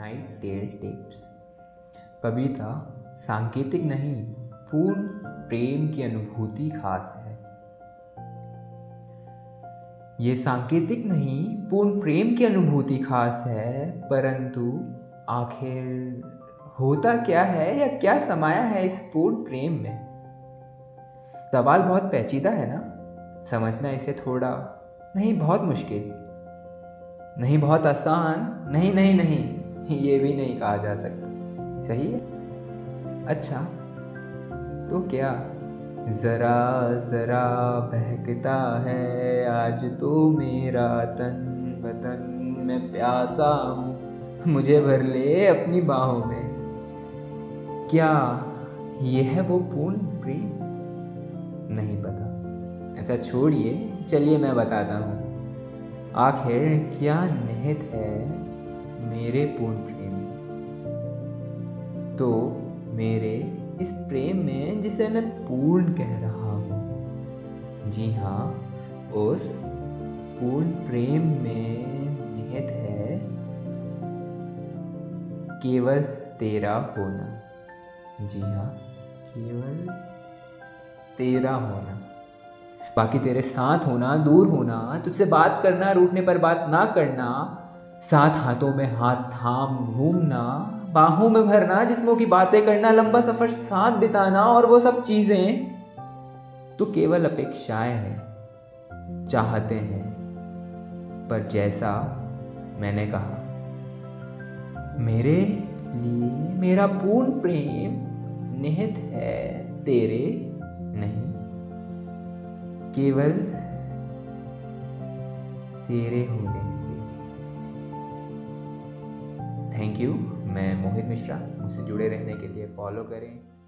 Night tell tips. कविता, सांकेतिक नहीं, पूर्ण प्रेम की अनुभूति खास है। ये सांकेतिक नहीं, पूर्ण प्रेम की अनुभूति खास है, परंतु आखिर होता क्या है या क्या समाया है इस पूर्ण प्रेम में? सवाल बहुत पेचीदा है ना? समझना इसे थोड़ा नहीं, बहुत मुश्किल। नहीं, बहुत आसान। नहीं नहीं नहीं। ये भी नहीं कहा जा सकता। सही है? अच्छा तो क्या ज़रा ज़रा बहकता है आज तो मेरा तन बदन में प्यासा हूँ, मुझे भर ले अपनी बाहों में। क्या यह है वो पूर्ण प्रेम? नहीं पता। अच्छा छोड़िए, चलिए मैं बताता हूँ। आखिर क्या निहित है मेरे पूर्ण प्रेम। तो मेरे इस प्रेम में जिसे मैं पूर्ण कह रहा हूँ, जी हाँ उस पूर्ण प्रेम में निहित है केवल तेरा होना। जी हाँ केवल तेरा होना। बाकी तेरे साथ होना, दूर होना, तुझसे बात करना, रूठने पर बात ना करना साथ हाथों में हाथ थाम, घूमना, बाहों में भरना, जिस्मों की बातें करना, लंबा सफ़र साथ बिताना, और वो सब चीज़ें तो केवल अपेक्षाएँ हैं, चाहते हैं। पर जैसा मैंने कहा, मेरे लिए मेरा पूर्ण प्रेम निहित है, तेरे नहीं। केवल तेरे होने थैंक यू मैं मोहित मिश्रा मुझसे जुड़े रहने के लिए फॉलो करें।